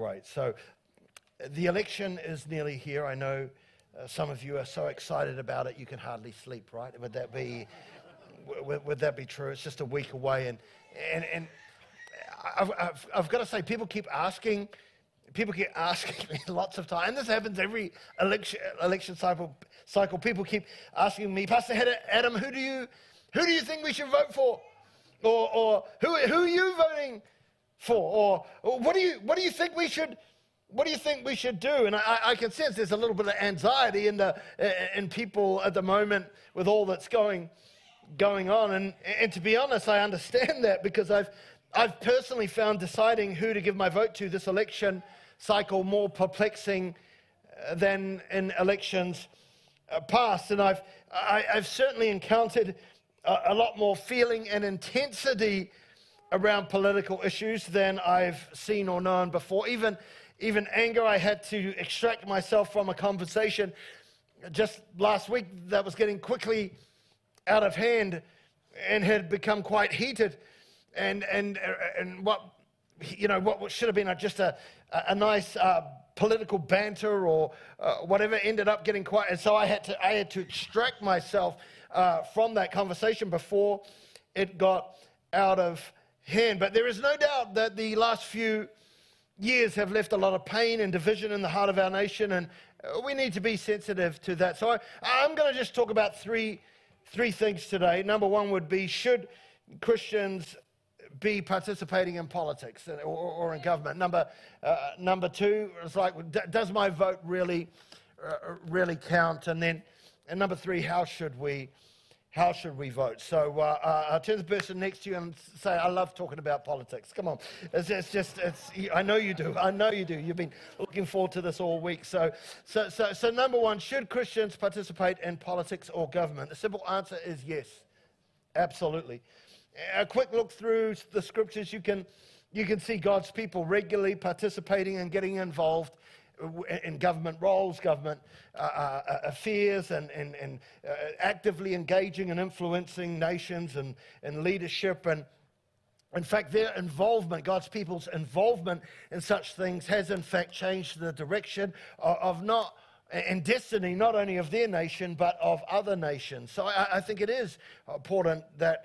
great. So, the election is nearly here. I know uh, some of you are so excited about it you can hardly sleep, right? Would that be, would, would that be true? It's just a week away. And, and, and I've, I've, I've got to say, people keep asking, people keep asking me lots of times, and this happens every election, election cycle, cycle. People keep asking me, Pastor Adam, who do you, who do you think we should vote for? Or, or who, who are you voting for? Or, what, do you, what do you think we should what do you think we should do? And I, I, can sense there's a little bit of anxiety in, the, in people at the moment with all that's going, going on. And, and to be honest, I understand that because I've, I've personally found deciding who to give my vote to this election cycle more perplexing uh, than in elections uh, past. And I've, I, have certainly encountered a, a lot more feeling and intensity around political issues than I've seen or known before. Even even anger. I had to extract myself from a conversation just last week that was getting quickly out of hand and had become quite heated. And, and, and what, you know, what should have been just a, a nice uh, political banter or uh, whatever ended up getting quite. And so I had to, I had to extract myself uh, from that conversation before it got out of hand. But there is no doubt that the last few years have left a lot of pain and division in the heart of our nation, and uh, we need to be sensitive to that. So I, am going to just talk about three, three things today. Number one would be should Christians be participating in politics or, or in government? Number, uh, number two is like, does my vote really, uh, really count? And then, and number three, how should we? How should we vote? So uh, uh, turn to the person next to you and say, I love talking about politics. Come on. It's, it's, just, it's, I know you do. I know you do. You've been looking forward to this all week. So, so, so, so number one, should Christians participate in politics or government? The simple answer is yes. Absolutely. A quick look through the scriptures, you can, you can see God's people regularly participating and getting involved in government roles, government uh, uh, uh, affairs, and, and, and uh, actively engaging and influencing nations and, and leadership. And in fact, their involvement, God's people's involvement in such things, has in fact changed the direction of, of not and destiny not only of their nation but of other nations. So I, I think it is important that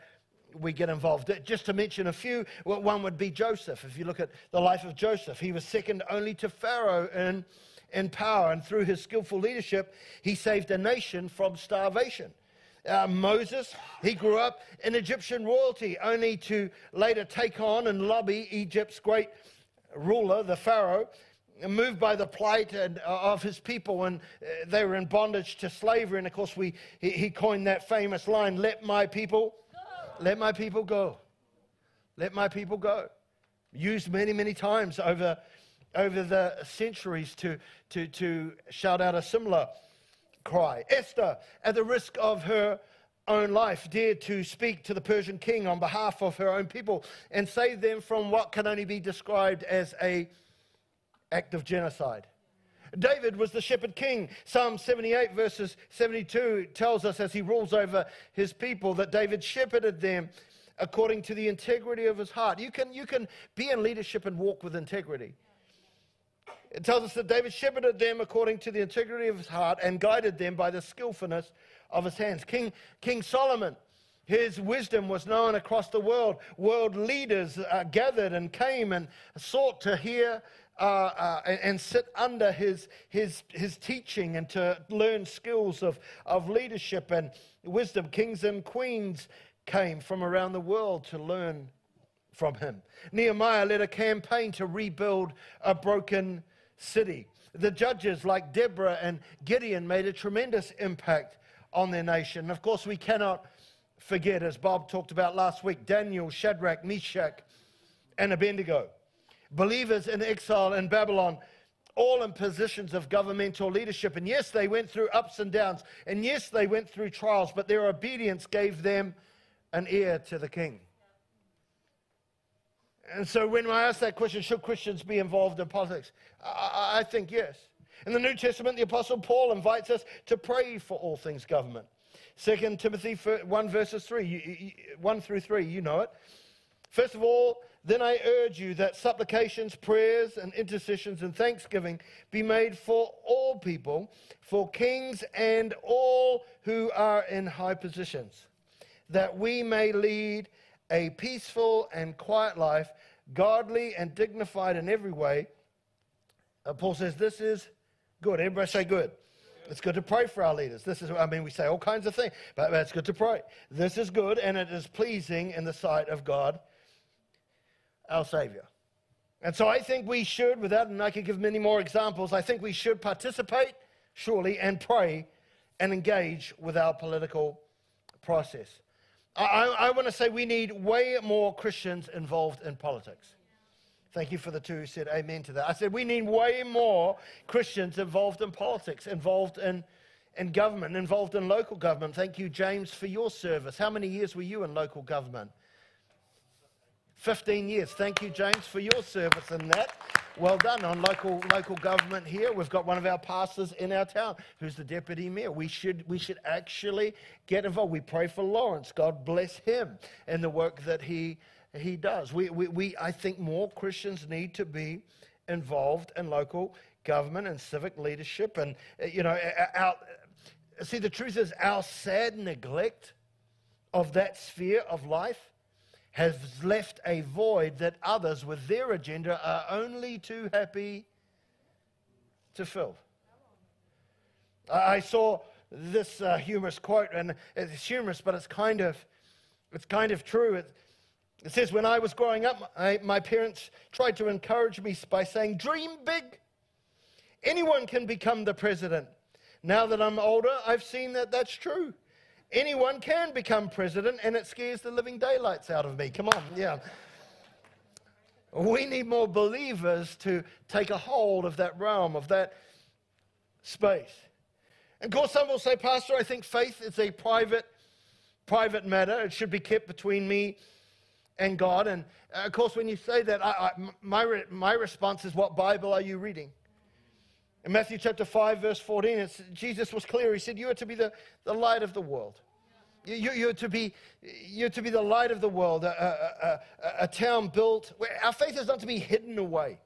we get involved. Just to mention a few, one would be Joseph. If you look at the life of Joseph, he was second only to Pharaoh in, in power, and through his skillful leadership, he saved a nation from starvation. Uh, Moses, he grew up in Egyptian royalty, only to later take on and lobby Egypt's great ruler, the Pharaoh, moved by the plight and, uh, of his people when uh, they were in bondage to slavery. And of course, we, he, he coined that famous line, Let my people let my people go. Let my people go. Used many, many times over, over the centuries to, to, to shout out a similar cry. Esther, at the risk of her own life, dared to speak to the Persian king on behalf of her own people and save them from what can only be described as a act of genocide. David was the shepherd king. Psalm 78, verses 72, tells us as he rules over his people that David shepherded them according to the integrity of his heart. You can, you can be in leadership and walk with integrity. It tells us that David shepherded them according to the integrity of his heart and guided them by the skillfulness of his hands. King, King Solomon, his wisdom was known across the world. World leaders uh, gathered and came and sought to hear uh, uh, and, sit under his, his, his teaching and to learn skills of, of leadership and wisdom. Kings and queens came from around the world to learn from him. Nehemiah led a campaign to rebuild a broken city. The judges like Deborah and Gideon made a tremendous impact on their nation. Of course, we cannot forget, as Bob talked about last week, Daniel, Shadrach, Meshach, and Abednego believers in exile in Babylon, all in positions of governmental leadership. And yes, they went through ups and downs. And yes, they went through trials, but their obedience gave them an ear to the king. And so when I ask that question, should Christians be involved in politics? I, I think yes. In the New Testament, the Apostle Paul invites us to pray for all things government. 2 Timothy 1 verses 3, 1 through 3, you know it. First of all, then I urge you that supplications, prayers, and intercessions and thanksgiving be made for all people, for kings and all who are in high positions, that we may lead a peaceful and quiet life, godly and dignified in every way. Uh, Paul says this is good. Everybody say good. It's good to pray for our leaders. This is, I mean, we say all kinds of things, but it's good to pray. This is good and it is pleasing in the sight of God, our Savior. And so I think we should, without, and I could give many more examples, I think we should participate, surely, and pray and engage with our political process. I, I want to say we need way more Christians involved in politics. Thank you for the two who said amen to that. I said we need way more Christians involved in politics, involved in, in government, involved in local government. Thank you, James, for your service. How many years were you in local government? 15 years. Thank you, James, for your service in that. Well done on local, local government here. We've got one of our pastors in our town who's the deputy mayor. We should, we should actually get involved. We pray for Lawrence. God bless him and the work that he he does. We, we, we, I think more Christians need to be involved in local government and civic leadership. And, uh, you know, our, see, the truth is, our sad neglect of that sphere of life has left a void that others with their agenda are only too happy to fill. I saw this uh, humorous quote, and it's humorous, but it's kind of, it's kind of true. It, it says, When I was growing up, I, my parents tried to encourage me by saying, Dream big. Anyone can become the president. Now that I'm older, I've seen that that's true. Anyone can become president, and it scares the living daylights out of me. Come on, yeah. We need more believers to take a hold of that realm, of that space. And of course, some will say, Pastor, I think faith is a private, private matter. It should be kept between me and God. And uh, of course, when you say that, I, I, my, my response is, What Bible are you reading? In Matthew chapter 5, verse 14, Jesus was clear. He said, You are to be the, the light of the world. You, you're, to be, you're to be the light of the world, a, a, a, a town built where our faith is not to be hidden away.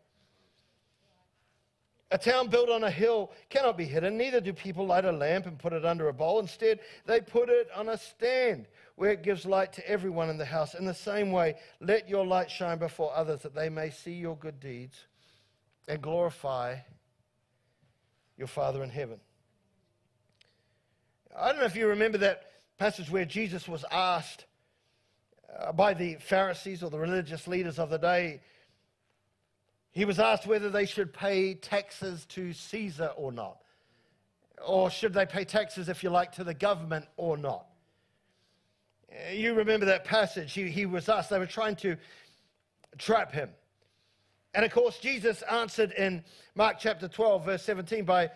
A town built on a hill cannot be hidden, neither do people light a lamp and put it under a bowl. Instead, they put it on a stand where it gives light to everyone in the house. In the same way, let your light shine before others that they may see your good deeds and glorify your Father in heaven. I don't know if you remember that passage where Jesus was asked uh, by the Pharisees or the religious leaders of the day. He was asked whether they should pay taxes to Caesar or not. Or should they pay taxes, if you like, to the government or not? You remember that passage. He, he was asked, they were trying to trap him. And of course, Jesus answered in Mark chapter 12, verse 17, by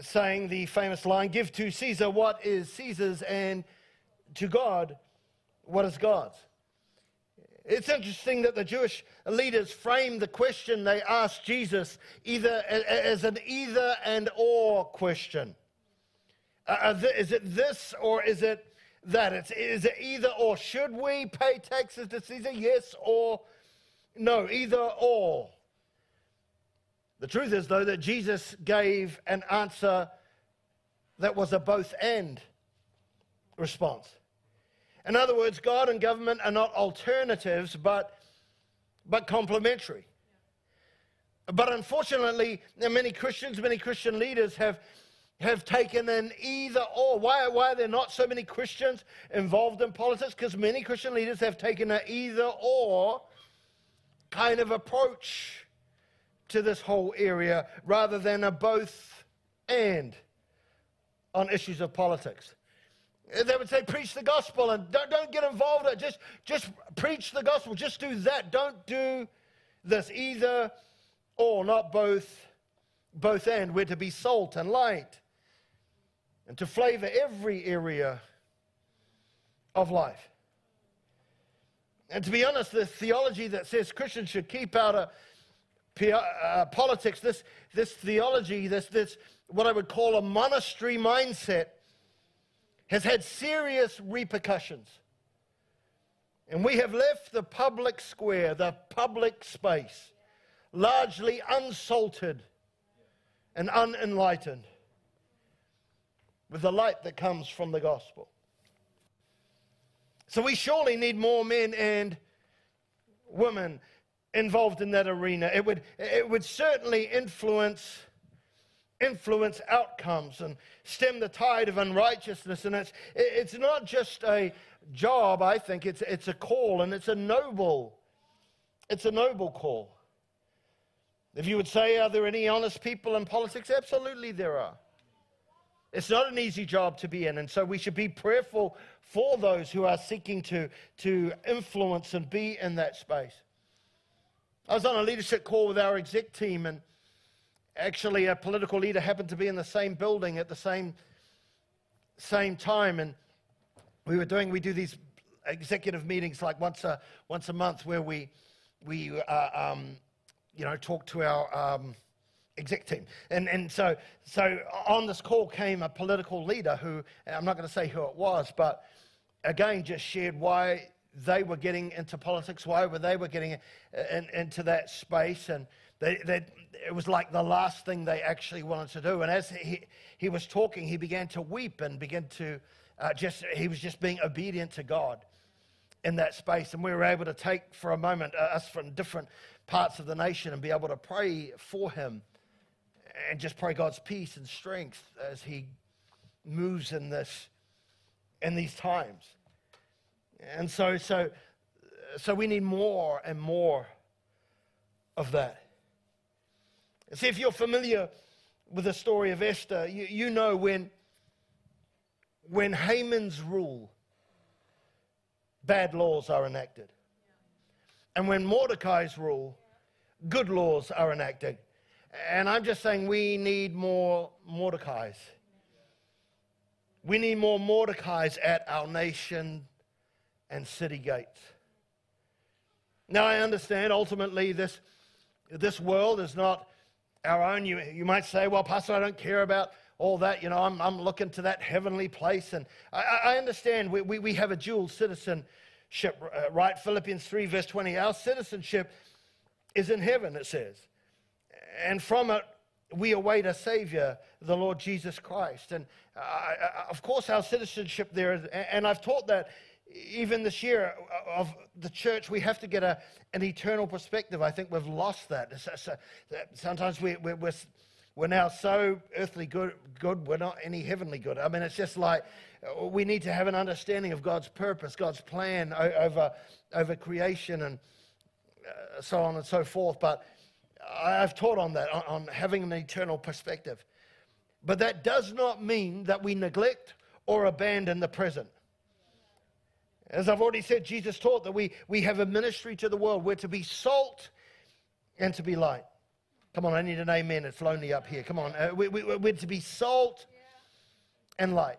saying the famous line Give to Caesar what is Caesar's, and to God what is God's. It's interesting that the Jewish leaders framed the question they asked Jesus either as an either and or question. Uh, is it this or is it that. It's, is it either or? Should we pay taxes to Caesar? Yes or no? Either or. The truth is, though, that Jesus gave an answer that was a both and response. In other words, God and government are not alternatives, but, but complementary. But unfortunately, many Christians, many Christian leaders have have taken an either or. Why, why are there not so many Christians involved in politics? Because many Christian leaders have taken an either or kind of approach to this whole area rather than a both and on issues of politics. They would say, preach the gospel and don't, don't get involved. Just, just preach the gospel. Just do that. Don't do this either or, not both, both and. We're to be salt and light and to flavor every area of life. And to be honest, the theology that says Christians should keep out of uh, politics, this, this theology, this, this what I would call a monastery mindset, has had serious repercussions. And we have left the public square, the public space, largely unsalted and unenlightened with the light that comes from the gospel. So we surely need more men and women involved in that arena. It would, it would certainly influence influence outcomes and stem the tide of unrighteousness. And it's, it's not just a job, I think, it's, it's a call, and it's a noble, it's a noble call. If you would say, are there any honest people in politics? Absolutely there are. It's not an easy job to be in, and so we should be prayerful for those who are seeking to, to influence and be in that space. I was on a leadership call with our exec team, and actually a political leader happened to be in the same building at the same, same time. And we were doing, we do these executive meetings like once a, once a month where we, we uh, um, you know, talk to our um, exec team. And, and so, so on this call came a political leader who, I'm not going to say who it was, but again, just shared why they were getting into politics, why were they were getting in, into that space. And they, they, it was like the last thing they actually wanted to do. And as he, he was talking, he began to weep and began to uh, just, he was just being obedient to God in that space. And we were able to take for a moment, uh, us from different parts of the nation, and be able to pray for him and just pray God's peace and strength as he moves in this, in these times. And so, so, so we need more and more of that. See, if you're familiar with the story of Esther, you, you know when, when Haman's rule, bad laws are enacted. And when Mordecai's rule, good laws are enacted. And I'm just saying we need more Mordecai's. We need more Mordecai's at our nation and city gates. Now, I understand ultimately this, this world is not our own. You, you might say, well, Pastor, I don't care about all that. You know, I'm, I'm looking to that heavenly place. And I, I understand we, we, we have a dual citizenship, uh, right? Philippians 3, verse 20. Our citizenship is in heaven, it says. And from it, we await a Savior, the Lord Jesus Christ. And of course, our citizenship there, is, and I've taught that even this year of the church, we have to get a, an eternal perspective. I think we've lost that. sometimes we, we're, we're, we're, now so earthly good, good, we're not any heavenly good. I mean, it's just like uh, we need to have an understanding of God's purpose, God's plan over, over creation, and uh, so on and so forth. But I've taught on that, on, on having an eternal perspective. But that does not mean that we neglect or abandon the present. As I've already said, Jesus taught that we, we have a ministry to the world. We're to be salt and to be light. Come on, I need an amen. It's lonely up here. Come on. Uh, we, we, we're to be salt and light.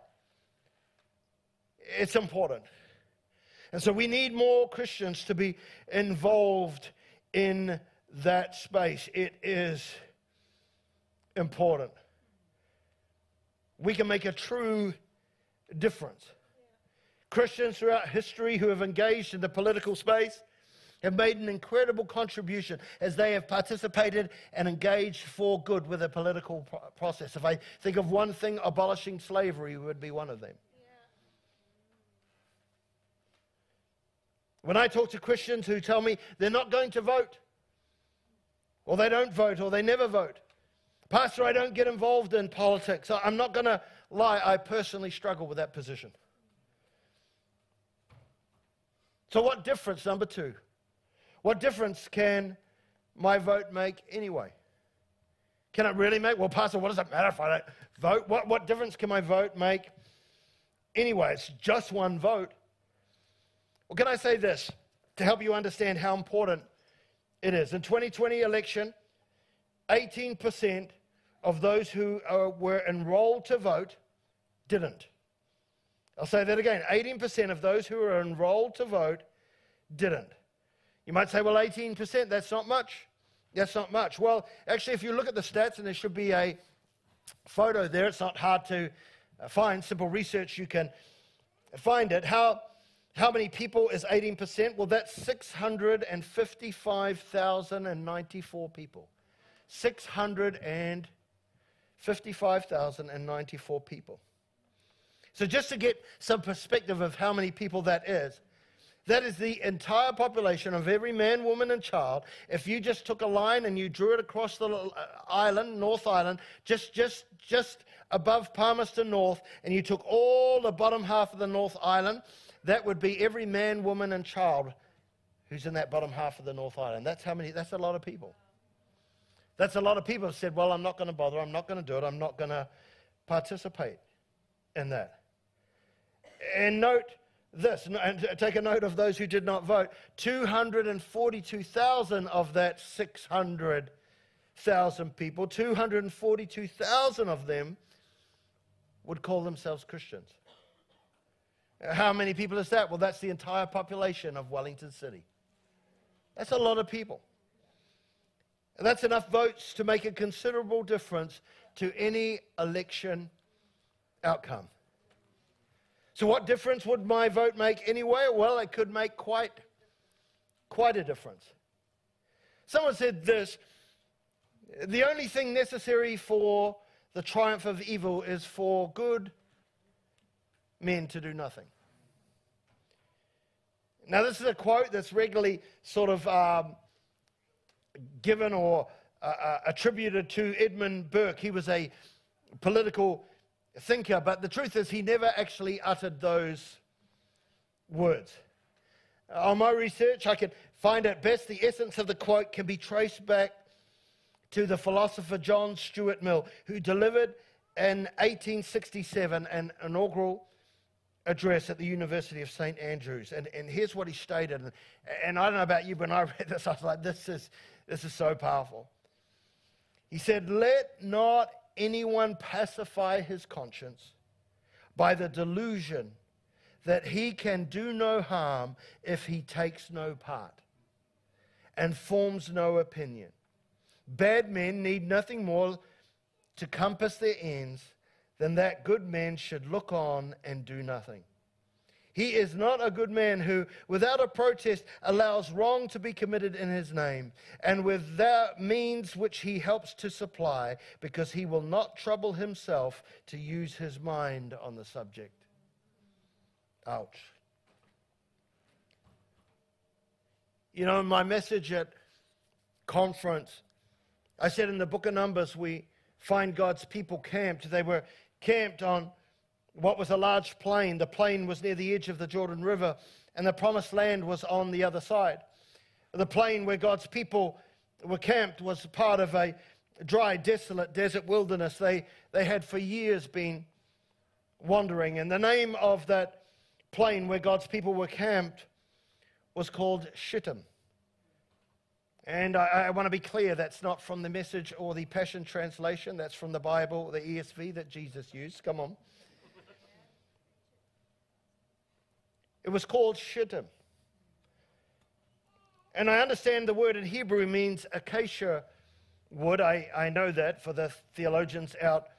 It's important. And so we need more Christians to be involved in that space. It is important. We can make a true difference. Christians throughout history who have engaged in the political space have made an incredible contribution as they have participated and engaged for good with the political process. If I think of one thing, abolishing slavery would be one of them. When I talk to Christians who tell me they're not going to vote, or they don't vote, or they never vote, Pastor, I don't get involved in politics. I'm not going to lie, I personally struggle with that position. So, what difference, number two? What difference can my vote make anyway? Can it really make? Well, Pastor, what does it matter if I don't vote? What, what difference can my vote make anyway? It's just one vote. Well, can I say this to help you understand how important it is? In 2020 election, 18% of those who are, were enrolled to vote didn't. I'll say that again 18% of those who are enrolled to vote didn't. You might say, well, 18%, that's not much. That's not much. Well, actually, if you look at the stats, and there should be a photo there, it's not hard to uh, find. Simple research, you can find it. How How many people is 18%? Well, that's 655,094 people. 655,094 people. So, just to get some perspective of how many people that is, that is the entire population of every man, woman, and child. If you just took a line and you drew it across the uh, island, North Island, just, just, just above Palmerston North, and you took all the bottom half of the North Island, that would be every man, woman, and child who's in that bottom half of the North Island. That's how many, that's a lot of people. That's a lot of people have said, Well, I'm not going to bother, I'm not going to do it, I'm not going to participate in that. And note this, and take a note of those who did not vote 242,000 of that 600,000 people, 242,000 of them would call themselves Christians. How many people is that? Well, that's the entire population of Wellington City. That's a lot of people. And that's enough votes to make a considerable difference to any election outcome. So, what difference would my vote make anyway? Well, it could make quite, quite a difference. Someone said this the only thing necessary for the triumph of evil is for good men to do nothing. Now, this is a quote that's regularly sort of um, given or uh, uh, attributed to Edmund Burke. He was a political thinker, but the truth is, he never actually uttered those words. On my research, I could find at best the essence of the quote can be traced back to the philosopher John Stuart Mill, who delivered in 1867 an inaugural address at the University of St. Andrews. And, and here's what he stated. And, and I don't know about you, but when I read this, I was like, this is, this is so powerful. He said, Let not anyone pacify his conscience by the delusion that he can do no harm if he takes no part and forms no opinion. Bad men need nothing more to compass their ends than that good men should look on and do nothing. He is not a good man who, without a protest, allows wrong to be committed in his name, and with that means which he helps to supply, because he will not trouble himself to use his mind on the subject. Ouch. You know, in my message at conference, I said in the book of Numbers, we find God's people camped. They were camped on what was a large plain. The plain was near the edge of the Jordan River, and the promised land was on the other side. The plain where God's people were camped was part of a dry, desolate desert wilderness. They, they had for years been wandering, and the name of that plain where God's people were camped was called Shittim. And I, I, want to be clear that's not from the message or the Passion Translation, that's from the Bible, the ESV that Jesus used. Come on. It was called Shittim. And I understand the word in Hebrew means acacia wood. I, I know that for the theologians out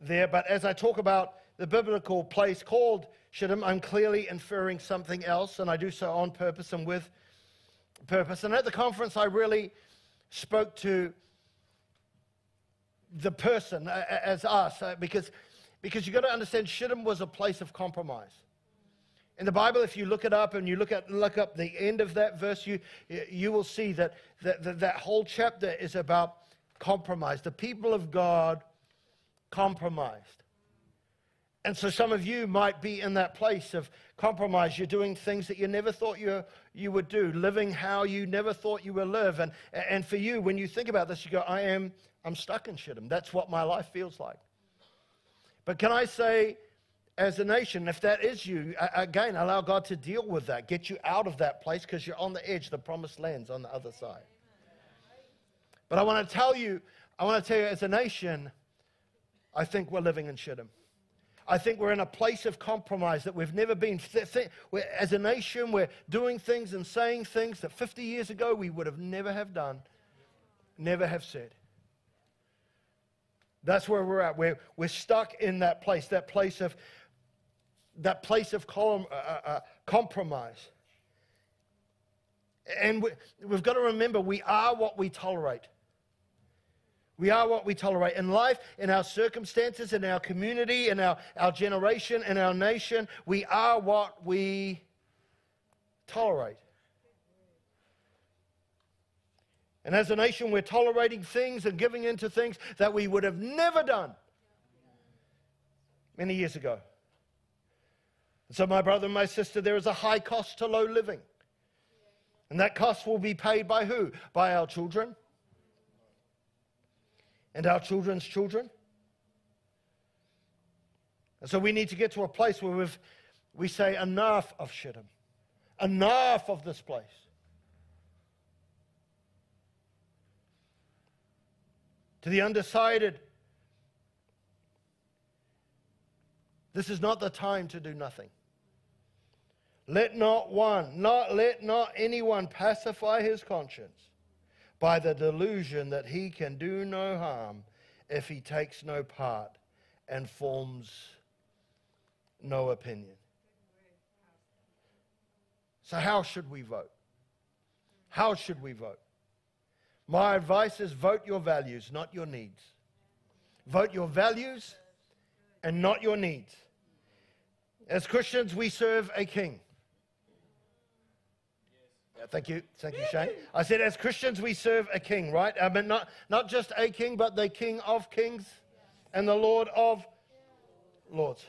there. But as I talk about the biblical place called Shittim, I'm clearly inferring something else, and I do so on purpose and with purpose. And at the conference, I really spoke to the person as us uh, because, because you've got to understand Shittim was a place of compromise. In the Bible, if you look it up and you look, at, look up the end of that verse, you, you will see that, that, that, that whole chapter is about compromise. The people of God compromised. And so some of you might be in that place of compromise. You're doing things that you never thought you, you would do, living how you never thought you would live. And, and for you, when you think about this, you go, I am, I'm stuck in Shittim. That's what my life feels like. But can I say, as a nation, if that is you, again, allow God to deal with that, get you out of that place because you're on the edge. The promised land's on the other side. But I want to tell you, I want to tell you, as a nation, I think we're living in Shittim. I think we're in a place of compromise that we've never been. As a nation, we're doing things and saying things that 50 years ago we would have never have done, never have said. That's where we're at. We're, we're stuck in that place, that place of that place of com- uh, uh, uh compromise. And we, we've got to remember we are what we tolerate. We are what we tolerate. In life, in our circumstances, in our community, in our, our generation, in our nation, we are what we tolerate. And as a nation, we're tolerating things and giving into things that we would have never done many years ago. And so, my brother and my sister, there is a high cost to low living. And that cost will be paid by who? By our children and our children's children. And so we need to get to a place where we've, we say, enough of Shittim, enough of this place. To the undecided, this is not the time to do nothing. Let not one, not let not anyone pacify his conscience by the delusion that he can do no harm if he takes no part and forms no opinion. So, how should we vote? How should we vote? My advice is vote your values, not your needs. Vote your values and not your needs. As Christians, we serve a king. Thank you. Thank you, Shane. I said, as Christians, we serve a king, right? I mean, not, not just a king, but the king of kings and the Lord of lords.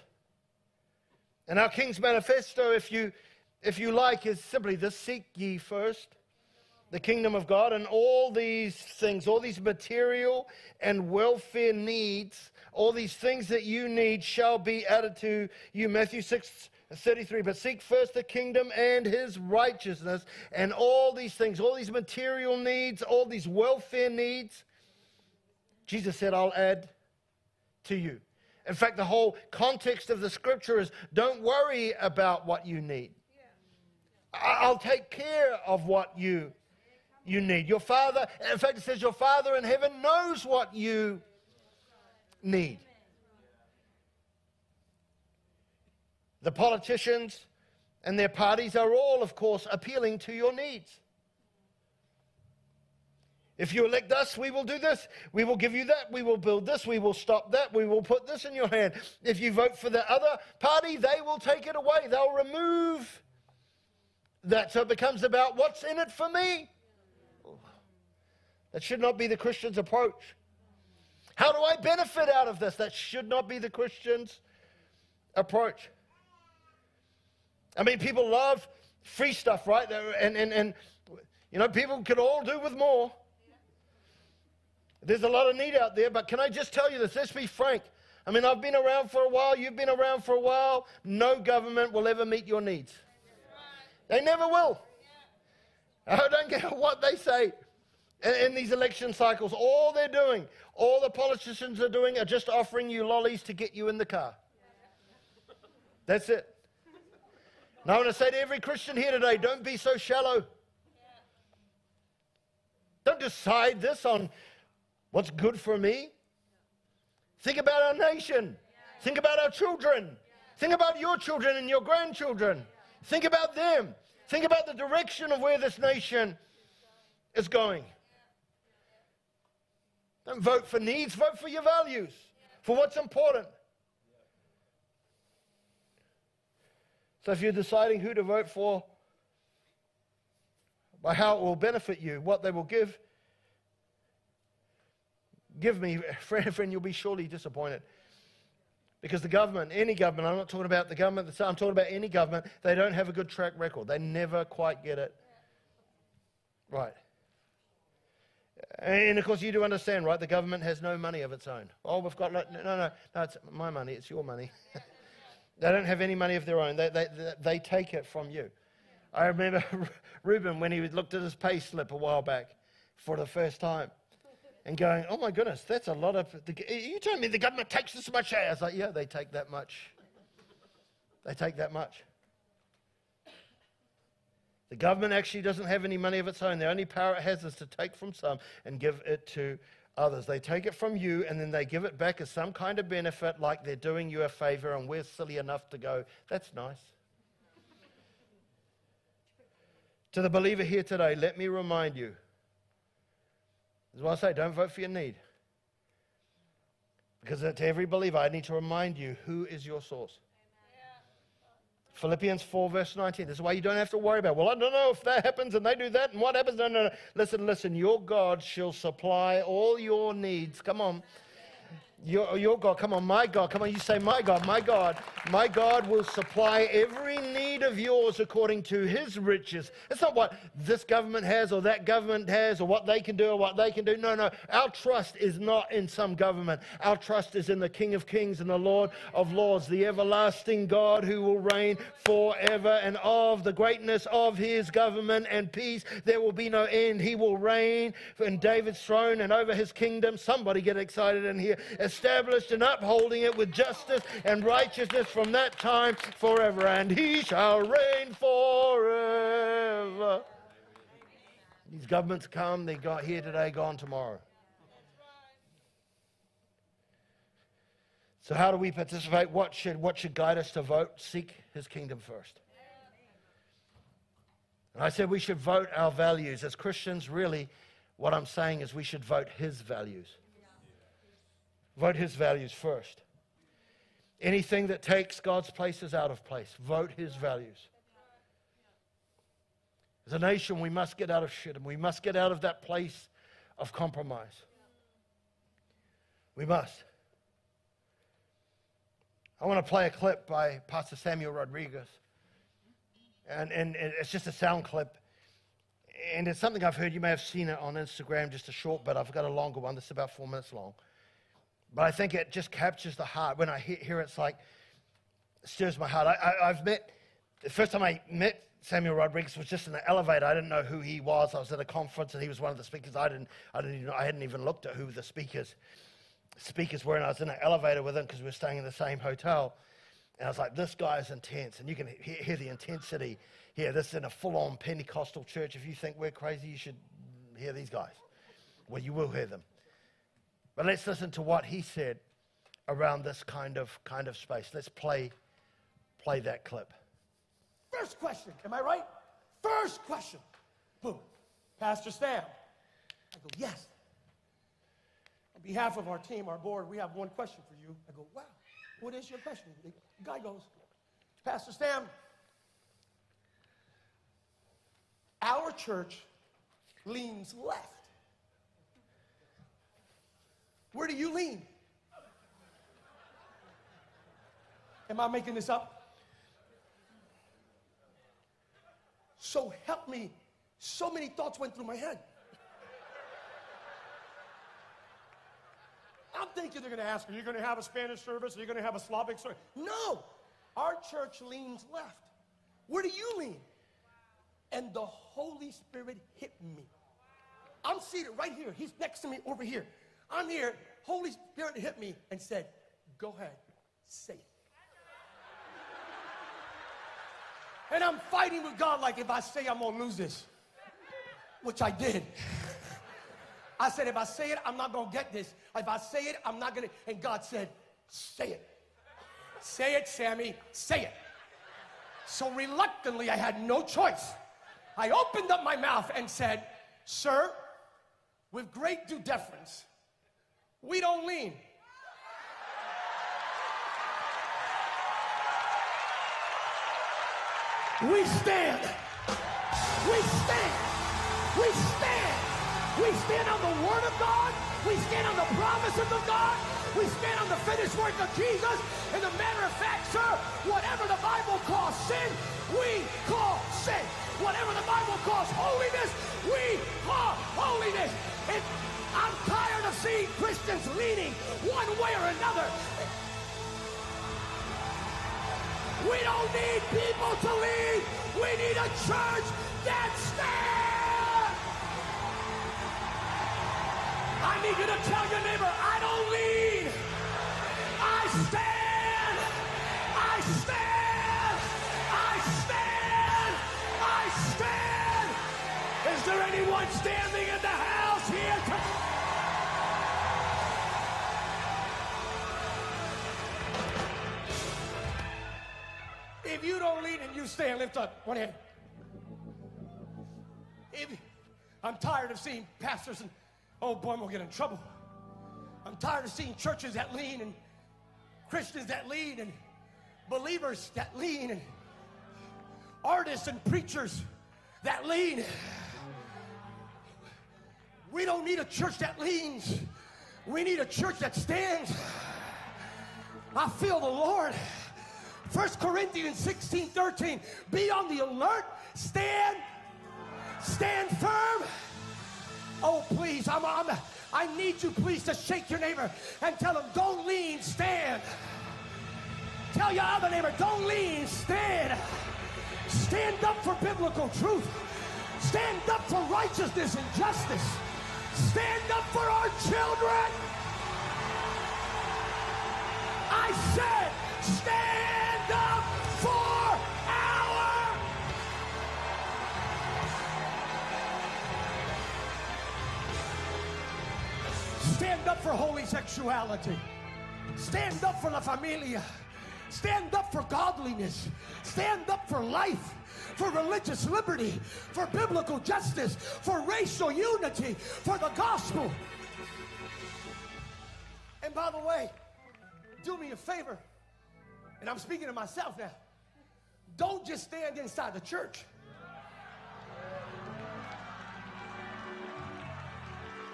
And our king's manifesto, if you, if you like, is simply this seek ye first the kingdom of God, and all these things, all these material and welfare needs, all these things that you need shall be added to you. Matthew 6 33. But seek first the kingdom and his righteousness, and all these things, all these material needs, all these welfare needs, Jesus said, I'll add to you. In fact, the whole context of the scripture is don't worry about what you need. I'll take care of what you, you need. Your Father, in fact, it says, Your Father in heaven knows what you need. The politicians and their parties are all, of course, appealing to your needs. If you elect us, we will do this. We will give you that. We will build this. We will stop that. We will put this in your hand. If you vote for the other party, they will take it away. They'll remove that. So it becomes about what's in it for me. That should not be the Christian's approach. How do I benefit out of this? That should not be the Christian's approach. I mean, people love free stuff, right? And, and, and you know, people could all do with more. There's a lot of need out there, but can I just tell you this? Let's be frank. I mean, I've been around for a while, you've been around for a while. No government will ever meet your needs. They never will. I don't care what they say in, in these election cycles. All they're doing, all the politicians are doing, are just offering you lollies to get you in the car. That's it. Now, I want to say to every Christian here today don't be so shallow. Don't decide this on what's good for me. Think about our nation. Think about our children. Think about your children and your grandchildren. Think about them. Think about the direction of where this nation is going. Don't vote for needs, vote for your values, for what's important. So if you're deciding who to vote for, by how it will benefit you, what they will give, give me, friend, friend, you'll be surely disappointed. Because the government, any government, I'm not talking about the government, I'm talking about any government, they don't have a good track record. They never quite get it right. And of course, you do understand, right? The government has no money of its own. Oh, we've got, no, no, no, no, it's my money, it's your money. They don't have any money of their own. They, they, they take it from you. I remember Reuben when he looked at his pay slip a while back for the first time and going, oh my goodness, that's a lot of. The, you told me the government takes this much. I was like, yeah, they take that much. They take that much. The government actually doesn't have any money of its own. The only power it has is to take from some and give it to others. They take it from you and then they give it back as some kind of benefit, like they're doing you a favor, and we're silly enough to go, that's nice. to the believer here today, let me remind you. Is what I say don't vote for your need. Because to every believer, I need to remind you who is your source. Philippians 4, verse 19. This is why you don't have to worry about, well, I don't know if that happens and they do that and what happens. No, no, no. Listen, listen. Your God shall supply all your needs. Come on. Your, your God, come on, my God, come on, you say, my God, my God, my God will supply every need of yours according to his riches. It's not what this government has or that government has or what they can do or what they can do. No, no. Our trust is not in some government. Our trust is in the King of Kings and the Lord of Lords, the everlasting God who will reign forever and of the greatness of his government and peace. There will be no end. He will reign in David's throne and over his kingdom. Somebody get excited in here established and upholding it with justice and righteousness from that time forever. And he shall reign forever. These governments come, they got here today, gone tomorrow. So, how do we participate? What should, what should guide us to vote? Seek his kingdom first. And I said we should vote our values. As Christians, really, what I'm saying is we should vote his values. Vote his values first. Anything that takes God's place is out of place. Vote his values. As a nation, we must get out of Shittim and we must get out of that place of compromise. We must. I want to play a clip by Pastor Samuel Rodriguez. And, and, it's just a sound clip. And it's something I've heard. You may have seen it on Instagram, just a short bit. I've got a longer one. This is about four minutes long. But I think it just captures the heart. When I hear it, it's like, it stirs my heart. I, have met, the first time I met Samuel Rodriguez was just in the elevator. I didn't know who he was. I was at a conference and he was one of the speakers. I didn't, I didn't even, I hadn't even looked at who the speakers, speakers were. And I was in an elevator with him because we were staying in the same hotel. And I was like, this guy is intense. And you can hear, hear the intensity here. This is in a full on Pentecostal church. If you think we're crazy, you should hear these guys. Well, you will hear them. But let's listen to what he said around this kind of kind of space. Let's play play that clip. First question, am I right? First question. Boom. Pastor Stan. I go, yes. On behalf of our team, our board, we have one question for you. I go, wow, what is your question? The guy goes, Pastor Stan, our church leans left. Where do you lean? Am I making this up? So help me. So many thoughts went through my head. I'm thinking they're going to ask, are you going to have a Spanish service? Are you going to have a Slavic service? No. Our church leans left. Where do you lean? And the Holy Spirit hit me. I'm seated right here. He's next to me over here. I'm here. Holy Spirit hit me and said, Go ahead, say it. And I'm fighting with God like if I say I'm gonna lose this, which I did. I said, if I say it, I'm not gonna get this. If I say it, I'm not gonna. And God said, say it. Say it, Sammy, say it. So reluctantly, I had no choice. I opened up my mouth and said, Sir, with great due deference, we don't lean. We stand. We stand. We stand. We stand on the Word of God. We stand on the promises of God. We stand on the finished work of Jesus. And the matter of fact, sir, whatever the Bible calls sin, we call sin. Whatever the Bible calls holiness, we call holiness. It I'm tired of seeing Christians leaning one way or another. We don't need people to lead. We need a church that stands. I need you to tell your neighbor, I don't lead. I stand. I stand. I stand. I stand. Is there anyone standing in the house here to- If you don't lean and you stand, lift up one hand. If, I'm tired of seeing pastors and, oh boy, I'm gonna get in trouble. I'm tired of seeing churches that lean and Christians that lean and believers that lean and artists and preachers that lean. We don't need a church that leans. We need a church that stands. I feel the Lord. 1 Corinthians 16 13. Be on the alert. Stand. Stand firm. Oh, please. I'm, I'm, I need you, please, to shake your neighbor and tell him, don't lean, stand. Tell your other neighbor, don't lean, stand. Stand up for biblical truth. Stand up for righteousness and justice. Stand up for our children. I said, stand up for our. Stand up for holy sexuality. Stand up for la familia. Stand up for godliness. Stand up for life, for religious liberty, for biblical justice, for racial unity, for the gospel. And by the way, do me a favor, and I'm speaking to myself now. Don't just stand inside the church.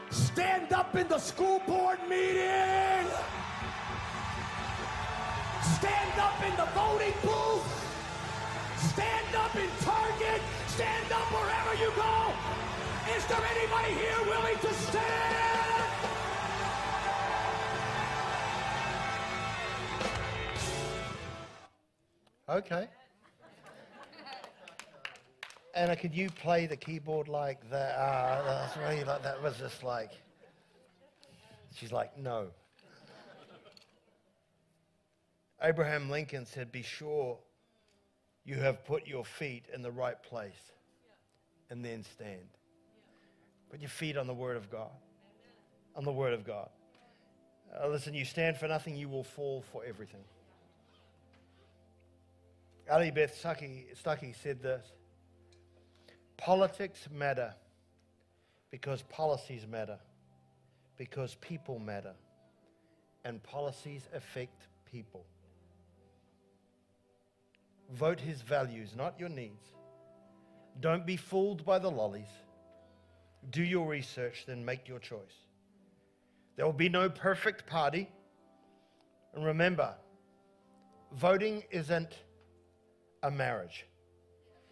Stand up in the school board meeting. Stand up in the voting booth. Stand up in Target. Stand up wherever you go. Is there anybody here willing to stand? Okay. Anna, could you play the keyboard like that? Uh, that's really like that was just like. She's like, no. Abraham Lincoln said, Be sure you have put your feet in the right place and then stand. Put your feet on the Word of God. On the Word of God. Uh, listen, you stand for nothing, you will fall for everything. Allie Beth Stuckey, Stuckey said this Politics matter because policies matter, because people matter, and policies affect people. Vote his values, not your needs. Don't be fooled by the lollies. Do your research, then make your choice. There will be no perfect party. And remember, voting isn't a marriage.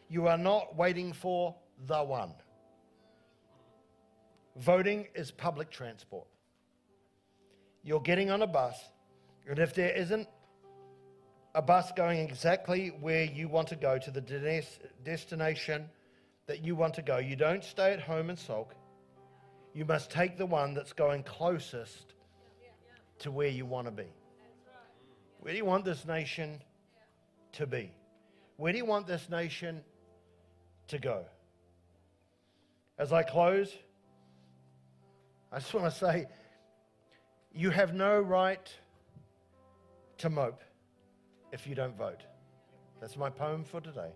You are not waiting for the one. Voting is public transport. You're getting on a bus, and if there isn't a bus going exactly where you want to go to the des- destination that you want to go, you don't stay at home and sulk. You must take the one that's going closest to where you want to be. Where do you want this nation to be? Where do you want this nation to go? As I close, I just want to say you have no right to mope if you don't vote. That's my poem for today.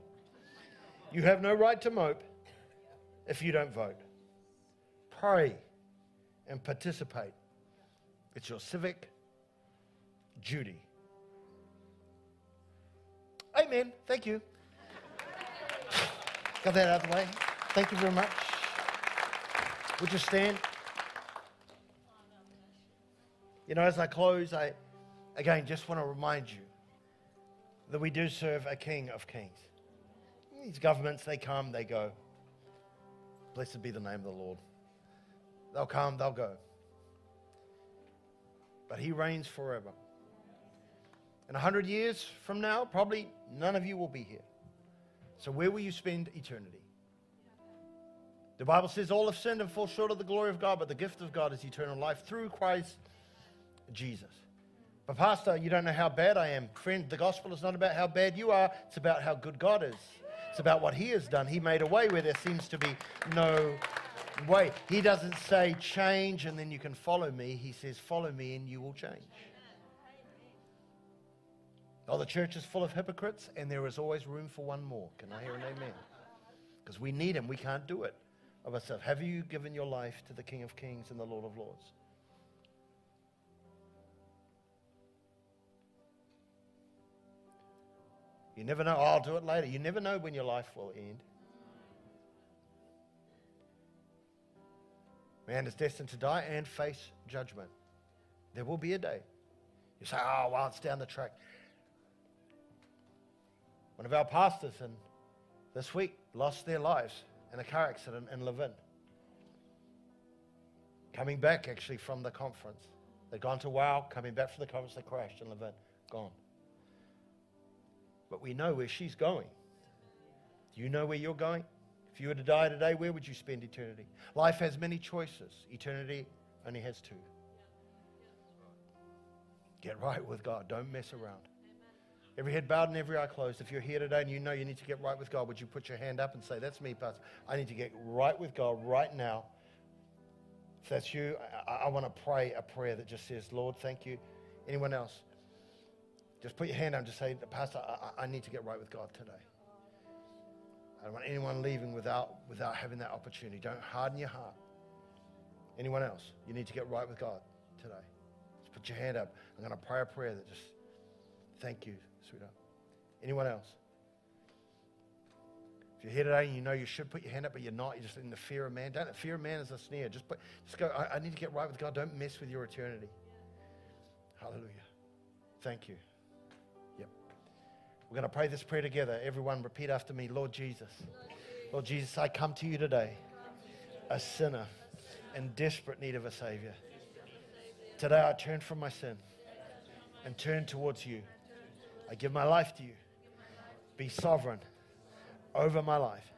You have no right to mope if you don't vote. Pray and participate. It's your civic duty. Amen. Thank you. Got that out of the way. Thank you very much. Would you stand? You know, as I close, I again just want to remind you that we do serve a King of Kings. These governments, they come, they go. Blessed be the name of the Lord. They'll come, they'll go. But He reigns forever. In a hundred years from now, probably none of you will be here. So where will you spend eternity? The Bible says all have sinned and fall short of the glory of God, but the gift of God is eternal life through Christ Jesus. But, Pastor, you don't know how bad I am. Friend, the gospel is not about how bad you are, it's about how good God is. It's about what He has done. He made a way where there seems to be no way. He doesn't say change and then you can follow me. He says follow me and you will change. Oh, the church is full of hypocrites, and there is always room for one more. Can I hear an amen? Because we need him. We can't do it of ourselves. Have you given your life to the King of Kings and the Lord of Lords? You never know. I'll do it later. You never know when your life will end. Man is destined to die and face judgment. There will be a day. You say, oh, well, it's down the track. One of our pastors in, this week lost their lives in a car accident in Levin. Coming back actually from the conference. They'd gone to WOW, coming back from the conference, they crashed in Levin. Gone. But we know where she's going. Do you know where you're going? If you were to die today, where would you spend eternity? Life has many choices, eternity only has two. Get right with God, don't mess around. Every head bowed and every eye closed. If you're here today and you know you need to get right with God, would you put your hand up and say, That's me, Pastor. I need to get right with God right now. If that's you, I, I want to pray a prayer that just says, Lord, thank you. Anyone else? Just put your hand up and just say, Pastor, I, I need to get right with God today. I don't want anyone leaving without, without having that opportunity. Don't harden your heart. Anyone else? You need to get right with God today. Just put your hand up. I'm going to pray a prayer that just, thank you, sweetheart. Anyone else? If you're here today and you know you should put your hand up, but you're not, you're just in the fear of man. Don't, fear of man is a snare. Just, put, just go, I, I need to get right with God. Don't mess with your eternity. Hallelujah. Thank you. We're going to pray this prayer together. Everyone, repeat after me Lord Jesus. Lord Jesus, I come to you today, a sinner in desperate need of a Savior. Today I turn from my sin and turn towards you. I give my life to you. Be sovereign over my life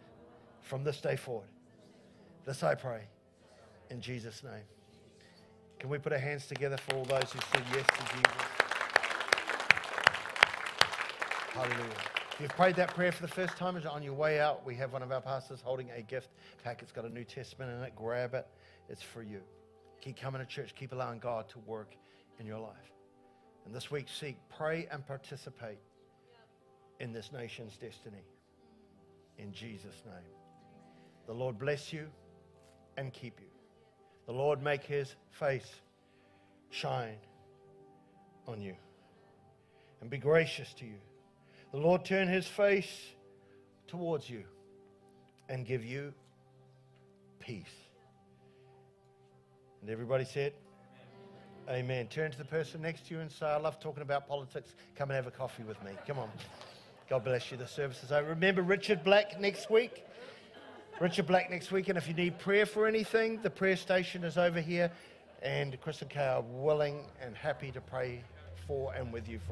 from this day forward. This I pray in Jesus' name. Can we put our hands together for all those who said yes to Jesus? Hallelujah. If you've prayed that prayer for the first time, on your way out, we have one of our pastors holding a gift pack. It's got a New Testament in it. Grab it. It's for you. Keep coming to church. Keep allowing God to work in your life. And this week, seek, pray, and participate in this nation's destiny. In Jesus' name. The Lord bless you and keep you. The Lord make his face shine on you and be gracious to you the Lord turn his face towards you and give you peace. And everybody said, Amen. Amen. Turn to the person next to you and say, I love talking about politics. Come and have a coffee with me. Come on. God bless you. The service is over. Remember Richard Black next week? Richard Black next week. And if you need prayer for anything, the prayer station is over here. And Chris and Kay are willing and happy to pray for and with you. For